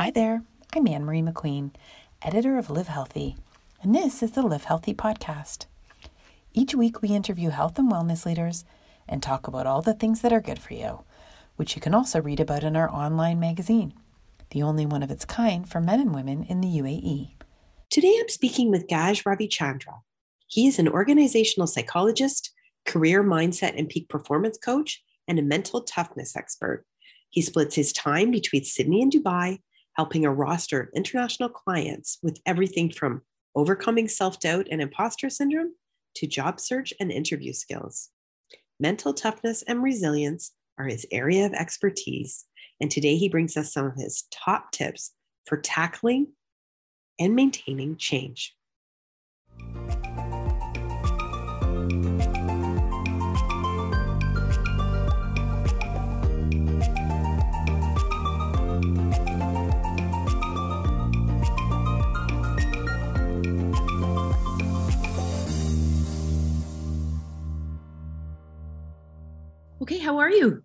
Hi there, I'm Ann Marie McQueen, editor of Livehealthy, and this is the Livehealthy podcast. Each week, we interview health and wellness leaders and talk about all the things that are good for you, which you can also read about in our online magazine, the only one of its kind for men and women in the UAE. Today, I'm speaking with Gaj Ravichandra. He is an organizational psychologist, career mindset and peak performance coach, and a mental toughness expert. He splits his time between Sydney and Dubai helping a roster of international clients with everything from overcoming self doubt and imposter syndrome to job search and interview skills. Mental toughness and resilience are his area of expertise, and today he brings us some of his top tips for tackling and maintaining change. Okay, how are you?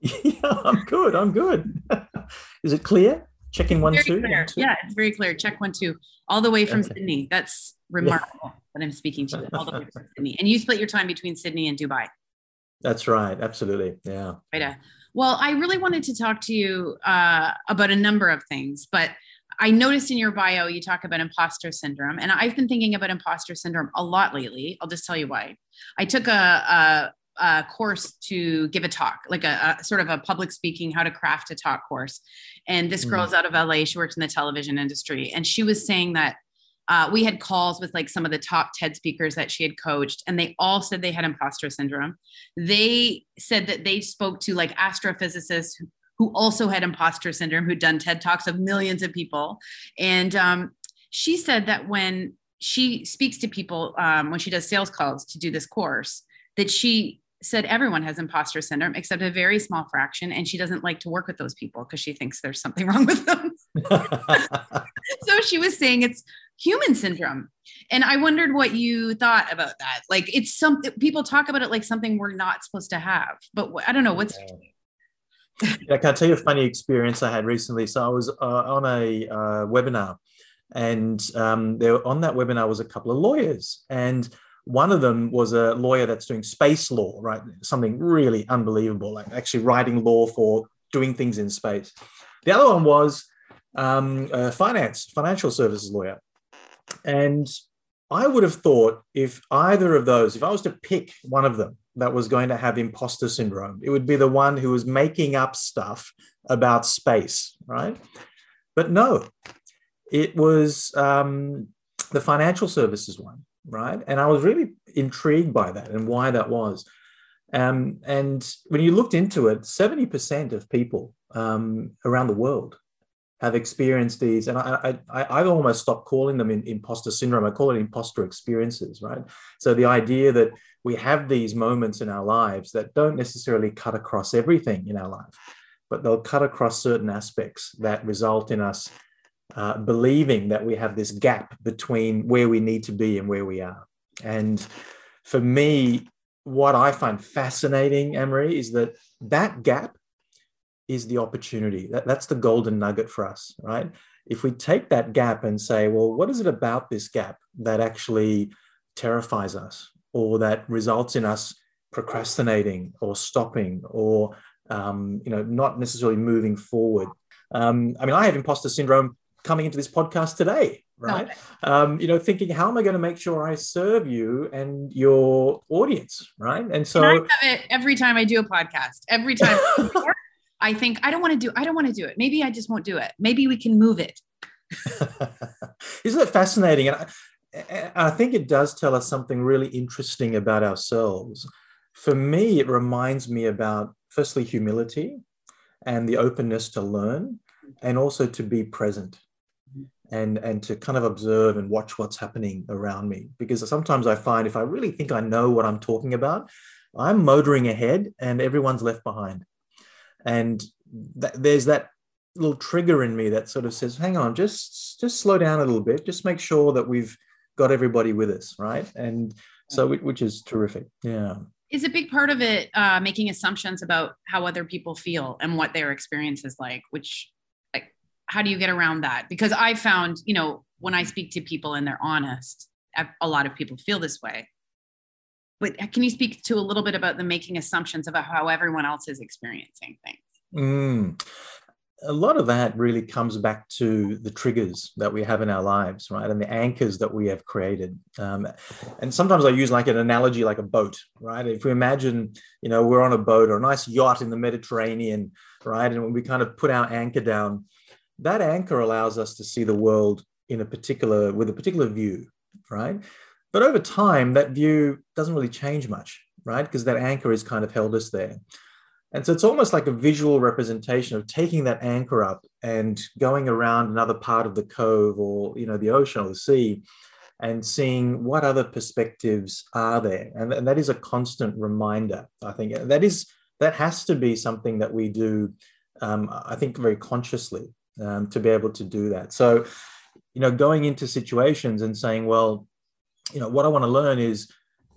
Yeah, I'm good. I'm good. Is it clear? Checking one, two, one, two. Yeah, it's very clear. Check one, two. All the way from okay. Sydney. That's remarkable yeah. that I'm speaking to you all the way from Sydney. And you split your time between Sydney and Dubai. That's right. Absolutely. Yeah. Right. Uh, well, I really wanted to talk to you uh, about a number of things, but I noticed in your bio you talk about imposter syndrome, and I've been thinking about imposter syndrome a lot lately. I'll just tell you why. I took a, a a course to give a talk, like a, a, sort of a public speaking, how to craft a talk course. And this mm. girl's out of LA. She works in the television industry. And she was saying that uh, we had calls with like some of the top TED speakers that she had coached, and they all said they had imposter syndrome. They said that they spoke to like astrophysicists who also had imposter syndrome, who'd done TED Talks of millions of people. And um, she said that when she speaks to people, um, when she does sales calls to do this course, that she said everyone has imposter syndrome except a very small fraction and she doesn't like to work with those people because she thinks there's something wrong with them. So she was saying it's human syndrome and i wondered what you thought about that. Like it's something people talk about it like something we're not supposed to have but i don't know what's yeah, can I tell you a funny experience I had recently? So I was uh, on a uh, webinar, and um, there on that webinar was a couple of lawyers, and one of them was a lawyer that's doing space law, right? Something really unbelievable, like actually writing law for doing things in space. The other one was um, a finance, financial services lawyer. And I would have thought if either of those, if I was to pick one of them that was going to have imposter syndrome, it would be the one who was making up stuff about space, right? But no, it was um, the financial services one right? And I was really intrigued by that and why that was. Um, and when you looked into it, 70% of people um, around the world have experienced these. And I, I, I almost stopped calling them in, imposter syndrome. I call it imposter experiences, right? So the idea that we have these moments in our lives that don't necessarily cut across everything in our life, but they'll cut across certain aspects that result in us uh, believing that we have this gap between where we need to be and where we are. And for me, what I find fascinating, Ann Marie, is that that gap is the opportunity. That, that's the golden nugget for us, right? If we take that gap and say, well, what is it about this gap that actually terrifies us or that results in us procrastinating or stopping or um, you know not necessarily moving forward um, i mean i have imposter syndrome coming into this podcast today, right? Um, you know, thinking how am I going to make sure I serve you and your audience, right? And so and I have it every time I do a podcast. Every time I think I don't want to do, I don't want to do it. Maybe I just won't do it. Maybe we can move it. Isn't it fascinating? And I, I think it does tell us something really interesting about ourselves. For me, it reminds me about firstly humility and the openness to learn and also to be present and and to kind of observe and watch what's happening around me. Because sometimes i find if i really think i know what i'm talking about i'm motoring ahead and everyone's left behind. And th- there's that little trigger in me that sort of says hang on just just slow down a little bit. Just make sure that we've got everybody with us right? And so which is terrific. Yeah. Is a big part of it uh, making assumptions about how other people feel and what their experience is like which how do you get around that? Because I found, you know, when I speak to people and they're honest, a lot of people feel this way. But can you speak to a little bit about the making assumptions about how everyone else is experiencing things? Mm. A lot of that really comes back to the triggers that we have in our lives, right? And the anchors that we have created. Um, and sometimes I use like an analogy like a boat, right? If we imagine, you know, we're on a boat or a nice yacht in the Mediterranean, right? And we kind of put our anchor down, that anchor allows us to see the world in a particular with a particular view right? But over time that view doesn't really change much right? Because that anchor is kind of held us there. And so it's almost like a visual representation of taking that anchor up and going around another part of the cove or you know the ocean or the sea and seeing what other perspectives are there. And, and that is a constant reminder i think. That is that has to be something that we do um, i think very consciously um, to be able to do that. So, you know, going into situations and saying, well, you know, what I want to learn is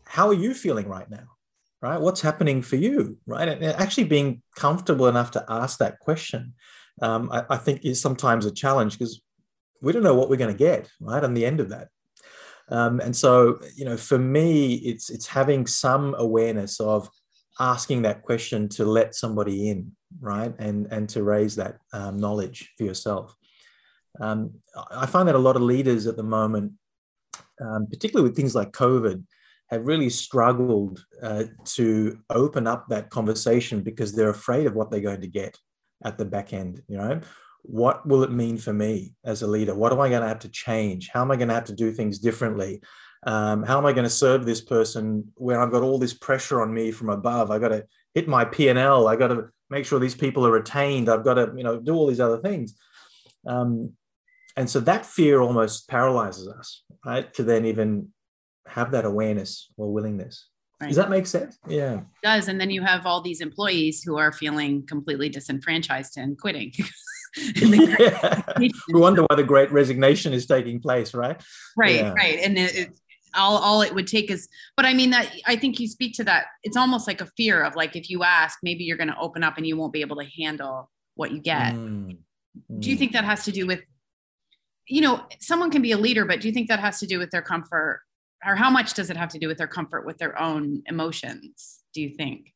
how are you feeling right now? Right? What's happening for you? Right? And actually being comfortable enough to ask that question, um, I, I think is sometimes a challenge because we don't know what we're going to get right on the end of that. Um, and so, you know, for me, it's it's having some awareness of asking that question to let somebody in right? And and to raise that um, knowledge for yourself. Um, I find that a lot of leaders at the moment, um, particularly with things like COVID, have really struggled uh, to open up that conversation because they're afraid of what they're going to get at the back end. You know, what will it mean for me as a leader? What am I going to have to change? How am I going to have to do things differently? Um, how am I going to serve this person when I've got all this pressure on me from above? I've got to hit my P and L. I got to make sure these people are retained. I've got to, you know, do all these other things. Um, and so that fear almost paralyzes us, right? To then even have that awareness or willingness. Right. Does that make sense? Yeah. It does. And then you have all these employees who are feeling completely disenfranchised and quitting. yeah. we wonder why the great resignation is taking place, right? Right, yeah. right. And it, it, all all it would take is but i mean that i think you speak to that it's almost like a fear of like if you ask maybe you're going to open up and you won't be able to handle what you get mm. do you mm. think that has to do with you know someone can be a leader but do you think that has to do with their comfort or how much does it have to do with their comfort with their own emotions do you think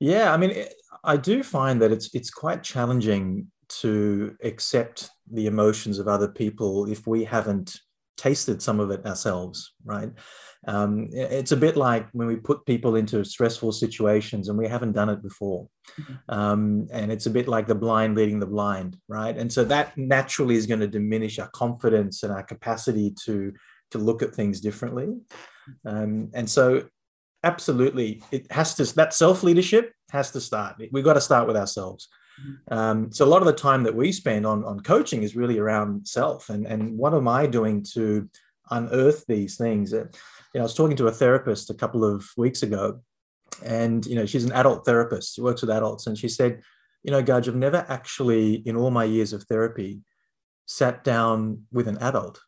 yeah i mean i do find that it's it's quite challenging to accept the emotions of other people if we haven't tasted some of it ourselves, right? Um, it's a bit like when we put people into stressful situations and we haven't done it before. Mm-hmm. Um, and it's a bit like the blind leading the blind, right? And so that naturally is going to diminish our confidence and our capacity to, to look at things differently. Um, and so, absolutely, it has to, that self leadership has to start. We've got to start with ourselves. Um, so a lot of the time that we spend on, on coaching is really around self and, and what am I doing to unearth these things? Uh, you know, I was talking to a therapist a couple of weeks ago and, you know, she's an adult therapist, she works with adults. And she said, you know, Gaj, I've never actually in all my years of therapy sat down with an adult.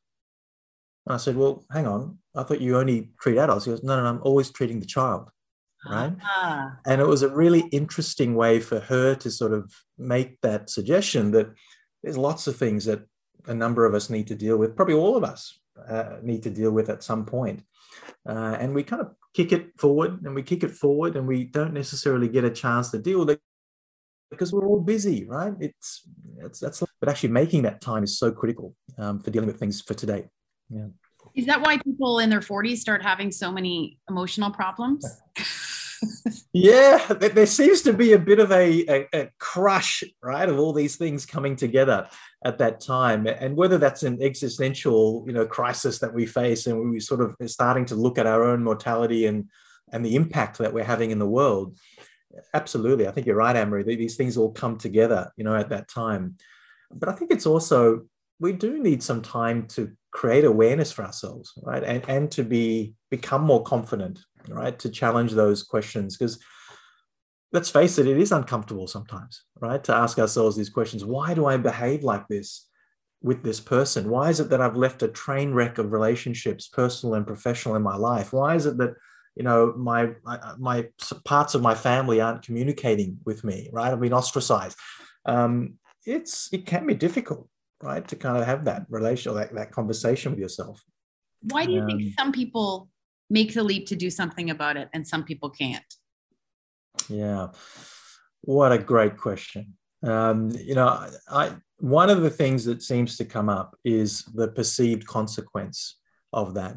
And I said, well, hang on. I thought you only treat adults. He goes, no, no, no I'm always treating the child right? Ah. And it was a really interesting way for her to sort of make that suggestion that there's lots of things that a number of us need to deal with, probably all of us uh, need to deal with at some point. Uh, and we kind of kick it forward and we kick it forward and we don't necessarily get a chance to deal with it because we're all busy, right? It's, it's that's but actually making that time is so critical um, for dealing with things for today. Yeah. Is that why people in their 40s start having so many emotional problems? yeah, there seems to be a bit of a, a, a, crush, right, of all these things coming together at that time, and whether that's an existential, you know, crisis that we face, and we sort of starting to look at our own mortality and and the impact that we're having in the world. Absolutely, I think you're right, Ann Marie. These things all come together, you know, at that time. But I think it's also we do need some time to create awareness for ourselves, right, and and to be become more confident right? To challenge those questions because let's face it, it is uncomfortable sometimes, right? To ask ourselves these questions why do I behave like this with this person? Why is it that I've left a train wreck of relationships, personal and professional, in my life? Why is it that you know my my parts of my family aren't communicating with me right i've been ostracized um, it's it can be difficult, right, to kind of have that relation, that that conversation with yourself. Why do you um, think some people make the leap to do something about it and some people can't? Yeah, what a great question. Um, you know, I one of the things that seems to come up is the perceived consequence of that.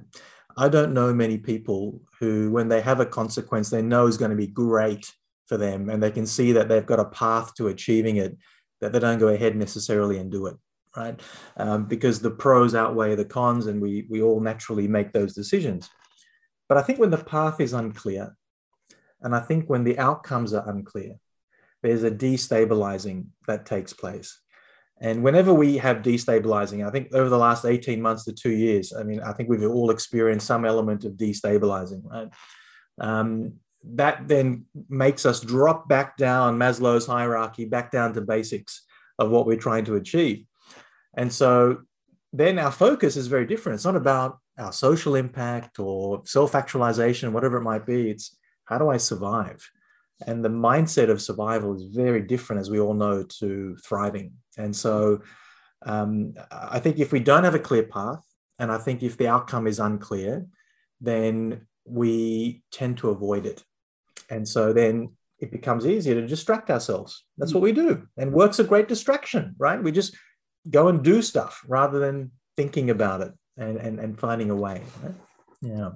I don't know many people who, when they have a consequence they know is going to be great for them and they can see that they've got a path to achieving it, that they don't go ahead necessarily and do it, right? Um, because the pros outweigh the cons and we, we all naturally make those decisions. But I think when the path is unclear, and I think when the outcomes are unclear, there's a destabilizing that takes place. And whenever we have destabilizing, I think over the last 18 months to two years, I mean, I think we've all experienced some element of destabilizing, right? Um, that then makes us drop back down Maslow's hierarchy, back down to basics of what we're trying to achieve. And so then our focus is very different. It's not about our social impact or self actualization, whatever it might be. It's how do I survive? And the mindset of survival is very different, as we all know, to thriving. And so um, I think if we don't have a clear path, and I think if the outcome is unclear, then we tend to avoid it. And so then it becomes easier to distract ourselves. That's what we do. And work's a great distraction, right? We just go and do stuff rather than thinking about it and, and, and finding a way. Right? Yeah.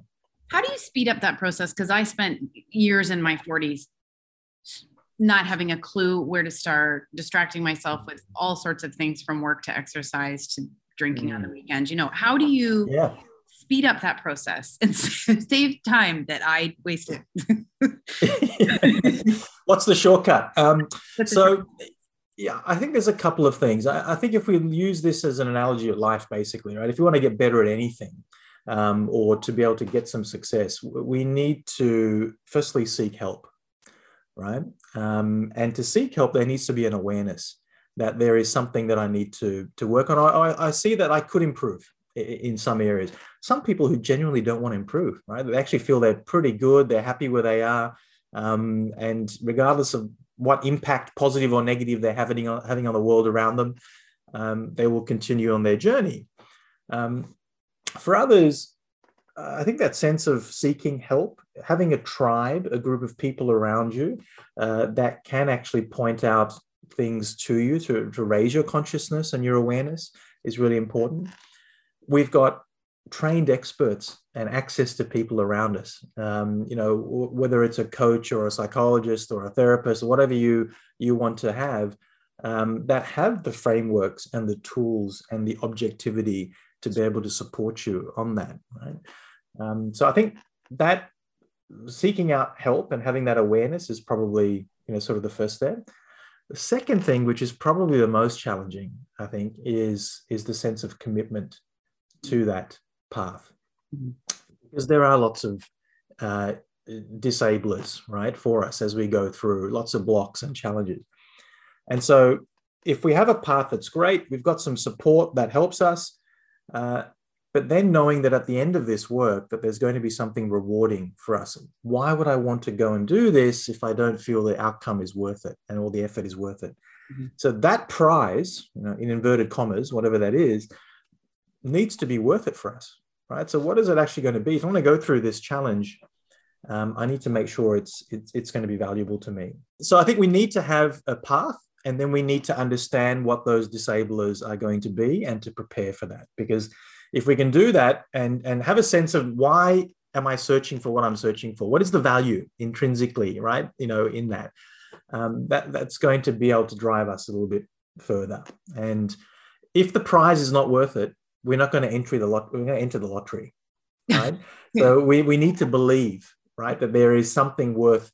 How do you speed up that process? Because I spent years in my 40s not having a clue where to start, distracting myself with all sorts of things from work to exercise to drinking mm. on the mm. weekend. You know, how do you yeah. speed up that process and save time that I wasted? What's the shortcut? Um, so, yeah, I think there's a couple of things. I, I, think if we use this as an analogy of life, basically, right? If you want to get better at anything, um, or to be able to get some success, we need to firstly seek help right? Um, and to seek help, there needs to be an awareness that there is something that I need to, to work on. I, I see that I could improve in some areas. Some people who genuinely don't want to improve, right? They actually feel they're pretty good, they're happy where they are. Um, and regardless of what impact, positive or negative, they're having on, having on the world around them, um, they will continue on their journey. Um, for others, I think that sense of seeking help, having a tribe, a group of people around you uh, that can actually point out things to you to, to raise your consciousness and your awareness is really important. We've got trained experts and access to people around us. Um, you know, whether it's a coach or a psychologist or a therapist or whatever you you want to have, um, that have the frameworks and the tools and the objectivity to be able to support you on that. Right. Um, so I think that seeking out help and having that awareness is probably you know sort of the first step. The second thing, which is probably the most challenging, I think, is is the sense of commitment to that path, mm-hmm. because there are lots of uh, disablers, right, for us as we go through lots of blocks and challenges. And so, if we have a path that's great, we've got some support that helps us. Uh, but then knowing that at the end of this work that there's going to be something rewarding for us why would i want to go and do this if i don't feel the outcome is worth it and all the effort is worth it mm-hmm. so that prize you know in inverted commas whatever that is needs to be worth it for us right so what is it actually going to be if i want to go through this challenge um, i need to make sure it's, it's it's going to be valuable to me so i think we need to have a path and then we need to understand what those disablers are going to be and to prepare for that because if we can do that and and have a sense of why am I searching for what I'm searching for? What is the value intrinsically, right? You know, in that, um, that that's going to be able to drive us a little bit further. And if the prize is not worth it, we're not going to enter the lot. We're going to enter the lottery, right? so we we need to believe, right, that there is something worth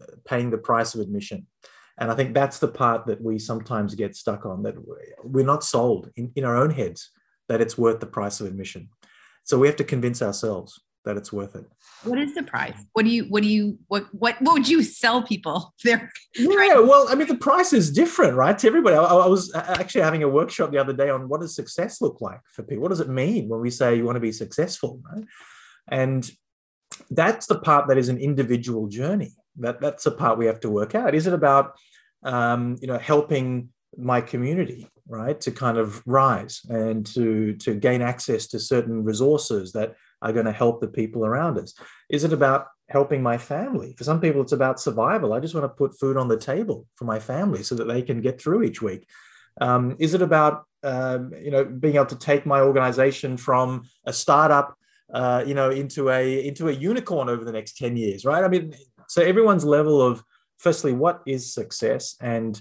uh, paying the price of admission. And I think that's the part that we sometimes get stuck on. That we're not sold in, in our own heads that it's worth the price of admission. So we have to convince ourselves that it's worth it. What is the price? What do you what do you what what what would you sell people there? Yeah, well, I mean the price is different, right? To everybody. I, I, was actually having a workshop the other day on what does success look like for people? What does it mean when we say you want to be successful, right? And that's the part that is an individual journey. That that's the part we have to work out. Is it about um, you know helping my community right to kind of rise and to to gain access to certain resources that are going to help the people around us. Is it about helping my family? For some people it's about survival. I just want to put food on the table for my family so that they can get through each week. Um, is it about um, you know being able to take my organization from a startup uh, you know into a into a unicorn over the next 10 years right? I mean so everyone's level of firstly what is success? And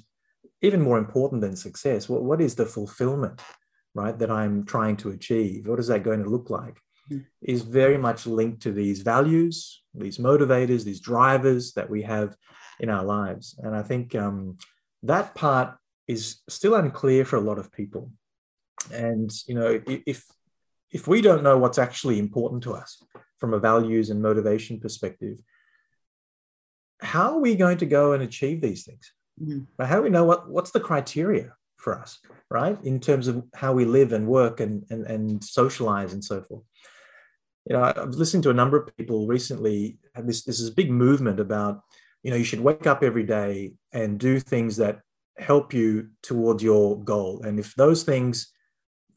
even more important than success, what, what is the fulfillment, right, that I'm trying to achieve? What is that going to look like? Is very much linked to these values, these motivators, these drivers that we have in our lives. And I think um, that part is still unclear for a lot of people. And, you know, if, if we don't know what's actually important to us from a values and motivation perspective, how are we going to go and achieve these things? Mm-hmm. But how do we know what, what's the criteria for us, right? In terms of how we live and work and, and, and socialize and so forth. You know, I was listening to a number of people recently have this, this is a big movement about, you know, you should wake up every day and do things that help you towards your goal. And if those things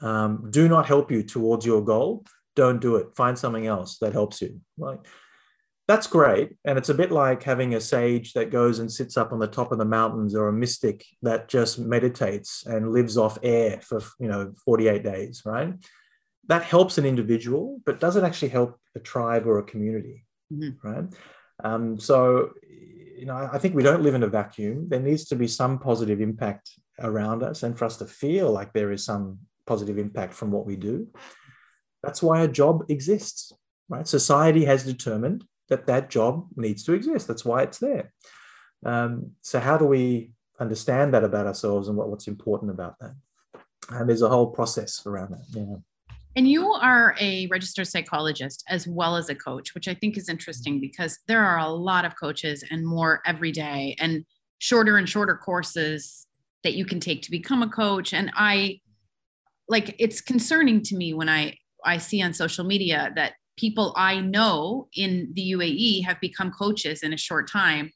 um, do not help you towards your goal, don't do it. Find something else that helps you. Right that's great. And it's a bit like having a sage that goes and sits up on the top of the mountains or a mystic that just meditates and lives off air for, you know, 48 days, right? That helps an individual, but does it actually help a tribe or a community, mm-hmm. right? Um, so, you know, I think we don't live in a vacuum. There needs to be some positive impact around us and for us to feel like there is some positive impact from what we do. That's why a job exists, right? Society has determined that that job needs to exist. That's why it's there. Um, so how do we understand that about ourselves and what, what's important about that? And there's a whole process around that. Yeah. And you are a registered psychologist as well as a coach, which I think is interesting because there are a lot of coaches and more every day and shorter and shorter courses that you can take to become a coach. And I like it's concerning to me when I I see on social media that people I know in the UAE have become coaches in a short time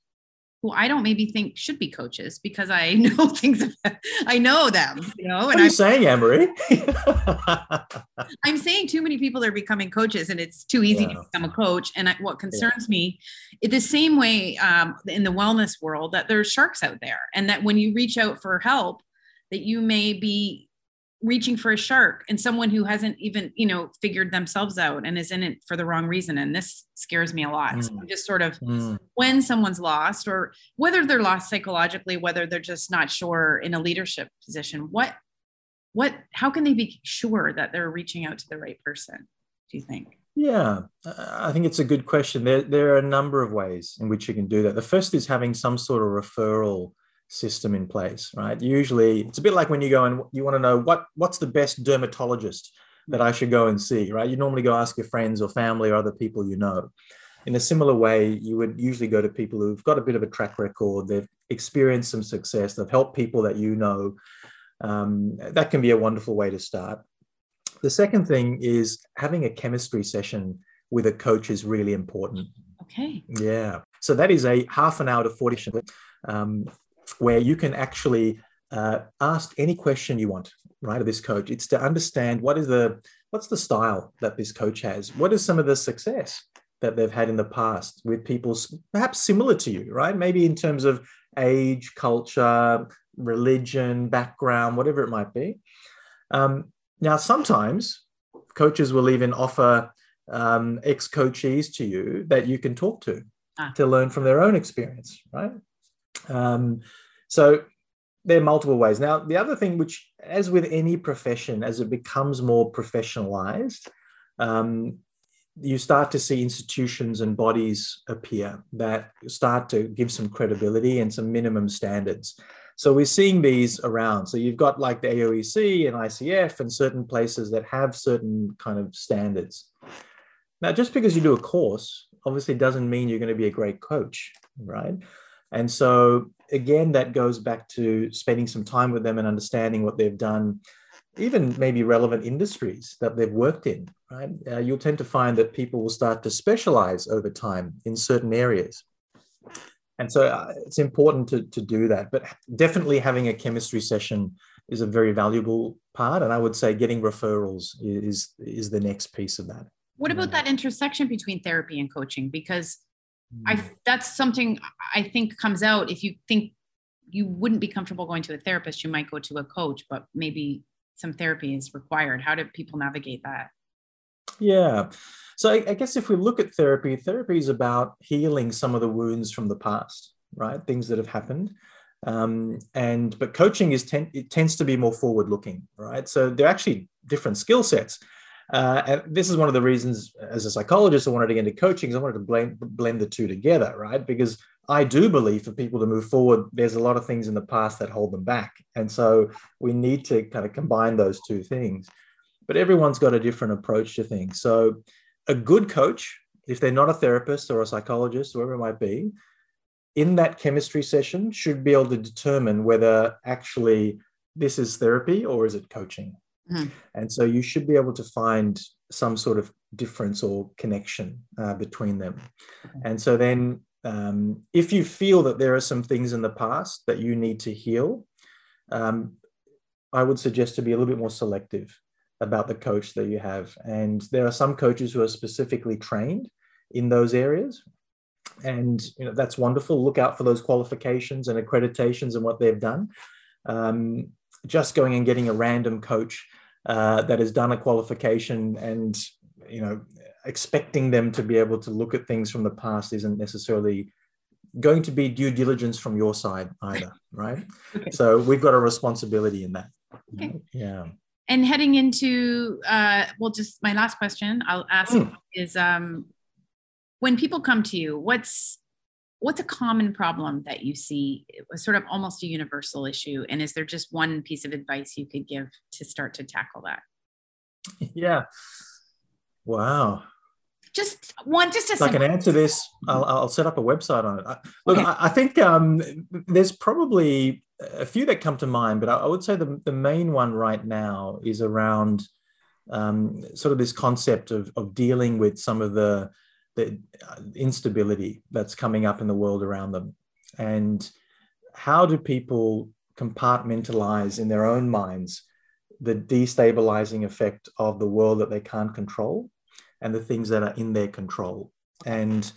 who I don't maybe think should be coaches because I know things about, I know them, you know. And what are you I'm saying, Ann-Marie? I'm saying too many people are becoming coaches, and it's too easy yeah. to become a coach. And I, what concerns yeah. me, the same way um, in the wellness world, that there's sharks out there, and that when you reach out for help, that you may be reaching for a shark and someone who hasn't even you know figured themselves out and is in it for the wrong reason. And this scares me a lot. Mm. so just sort of mm. when someone's lost or whether they're lost psychologically whether they're just not sure in a leadership position what what how can they be sure that they're reaching out to the right person do you think? Yeah i think it's a good question. There, there are a number of ways in which you can do that. The first is having some sort of referral system in place, right? Usually, it's a bit like when you go and you want to know what what's the best dermatologist that I should go and see, right? You normally go ask your friends or family or other people you know. In a similar way, you would usually go to people who've got a bit of a track record, they've experienced some success, they've helped people that you know. Um, that can be a wonderful way to start. The second thing is having a chemistry session with a coach is really important. Okay. Yeah. So that is a half an hour to 40 um, where you can actually uh, ask any question you want, right, of this coach. It's to understand what is the what's the style that this coach has. What is some of the success that they've had in the past with people perhaps similar to you, right? Maybe in terms of age, culture, religion, background, whatever it might be. Um, now, sometimes coaches will even offer um, ex coachees to you that you can talk to ah. to learn from their own experience, right? Um, so there are multiple ways. Now, the other thing, which, as with any profession, as it becomes more professionalized, um, you start to see institutions and bodies appear that start to give some credibility and some minimum standards. So we're seeing these around. So you've got like the AOEC and ICF and certain places that have certain kind of standards. Now, just because you do a course obviously doesn't mean you're going to be a great coach, right? And so, again, that goes back to spending some time with them and understanding what they've done, even maybe relevant industries that they've worked in, right? Uh, you'll tend to find that people will start to specialize over time in certain areas. And so uh, it's important to, to do that. But definitely having a chemistry session is a very valuable part. And I would say getting referrals is, is the next piece of that. What about that intersection between therapy and coaching? Because I hmm. that's something I think comes out if you think you wouldn't be comfortable going to a therapist, you might go to a coach, but maybe some therapy is required. How do people navigate that? Yeah. So I, I, guess if we look at therapy, therapy is about healing some of the wounds from the past, right? Things that have happened. Um, and but coaching is ten, it tends to be more forward looking, right? So they're actually different skill sets. Uh, and this is one of the reasons, as a psychologist, I wanted to get into coaching. I wanted to blend blend the two together, right? Because I do believe for people to move forward, there's a lot of things in the past that hold them back, and so we need to kind of combine those two things. But everyone's got a different approach to things. So, a good coach, if they're not a therapist or a psychologist, whoever it might be, in that chemistry session, should be able to determine whether actually this is therapy or is it coaching Mm-hmm. And so you should be able to find some sort of difference or connection uh, between them. And so then, um, if you feel that there are some things in the past that you need to heal, um, I would suggest to be a little bit more selective about the coach that you have. And there are some coaches who are specifically trained in those areas. And you know that's wonderful. Look out for those qualifications and accreditations and what they've done. Um, just going and getting a random coach uh, that has done a qualification and you know expecting them to be able to look at things from the past isn't necessarily going to be due diligence from your side either right okay. so we've got a responsibility in that okay. yeah and heading into uh, well just my last question i'll ask mm. is um, when people come to you what's what's a common problem that you see? Sort of almost a universal issue and is there just one piece of advice you could give to start to tackle that? Yeah. Wow. Just one just a i can answer this I'll, I'll, set up a website on it. Look okay. I, I, think um, there's probably a few that come to mind but i, I would say the, the main one right now is around um, sort of this concept of, of dealing with some of the the uh, instability that's coming up in the world around them. And how do people compartmentalize in their own minds the destabilizing effect of the world that they can't control and the things that are in their control? And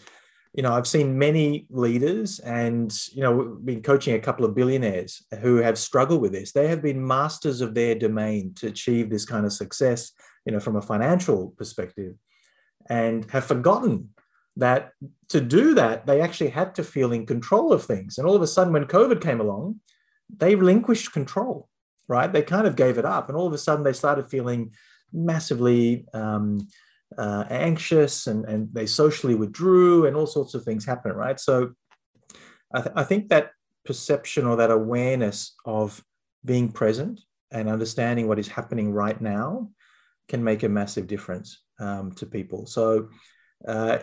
you know, I've seen many leaders and, you know, we've been coaching a couple of billionaires who have struggled with this. They have been masters of their domain to achieve this kind of success, you know, from a financial perspective and have forgotten that to do that, they actually had to feel in control of things. And all of a sudden, when COVID came along, they relinquished control, right? They kind of gave it up. And all of a sudden, they started feeling massively um, uh, anxious and, and they socially withdrew and all sorts of things happened, right? So I, th- I think that perception or that awareness of being present and understanding what is happening right now can make a massive difference um, to people. So, uh,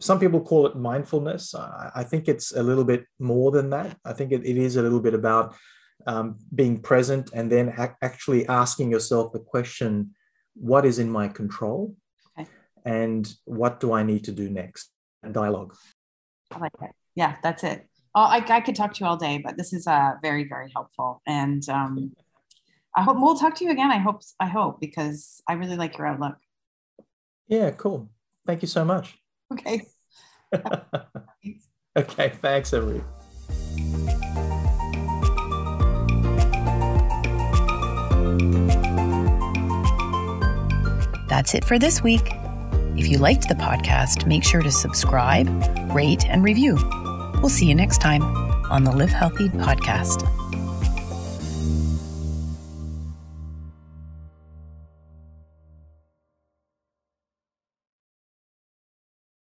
some people call it mindfulness. I, I, think it's a little bit more than that. I think it, it is a little bit about um, being present and then ha- actually asking yourself the question what is in my control? Okay. And what do I need to do next? And dialogue. I like that. Yeah, that's it. Oh, I, I could talk to you all day, but this is uh, very, very helpful. And um, I hope we'll talk to you again. I hope, I hope, because I really like your outlook. Yeah, cool. Thank you so much. Okay. okay, thanks, everybody. That's it for this week. If you liked the podcast, make sure to subscribe, rate, and review. We'll see you next time on the Livehealthy podcast.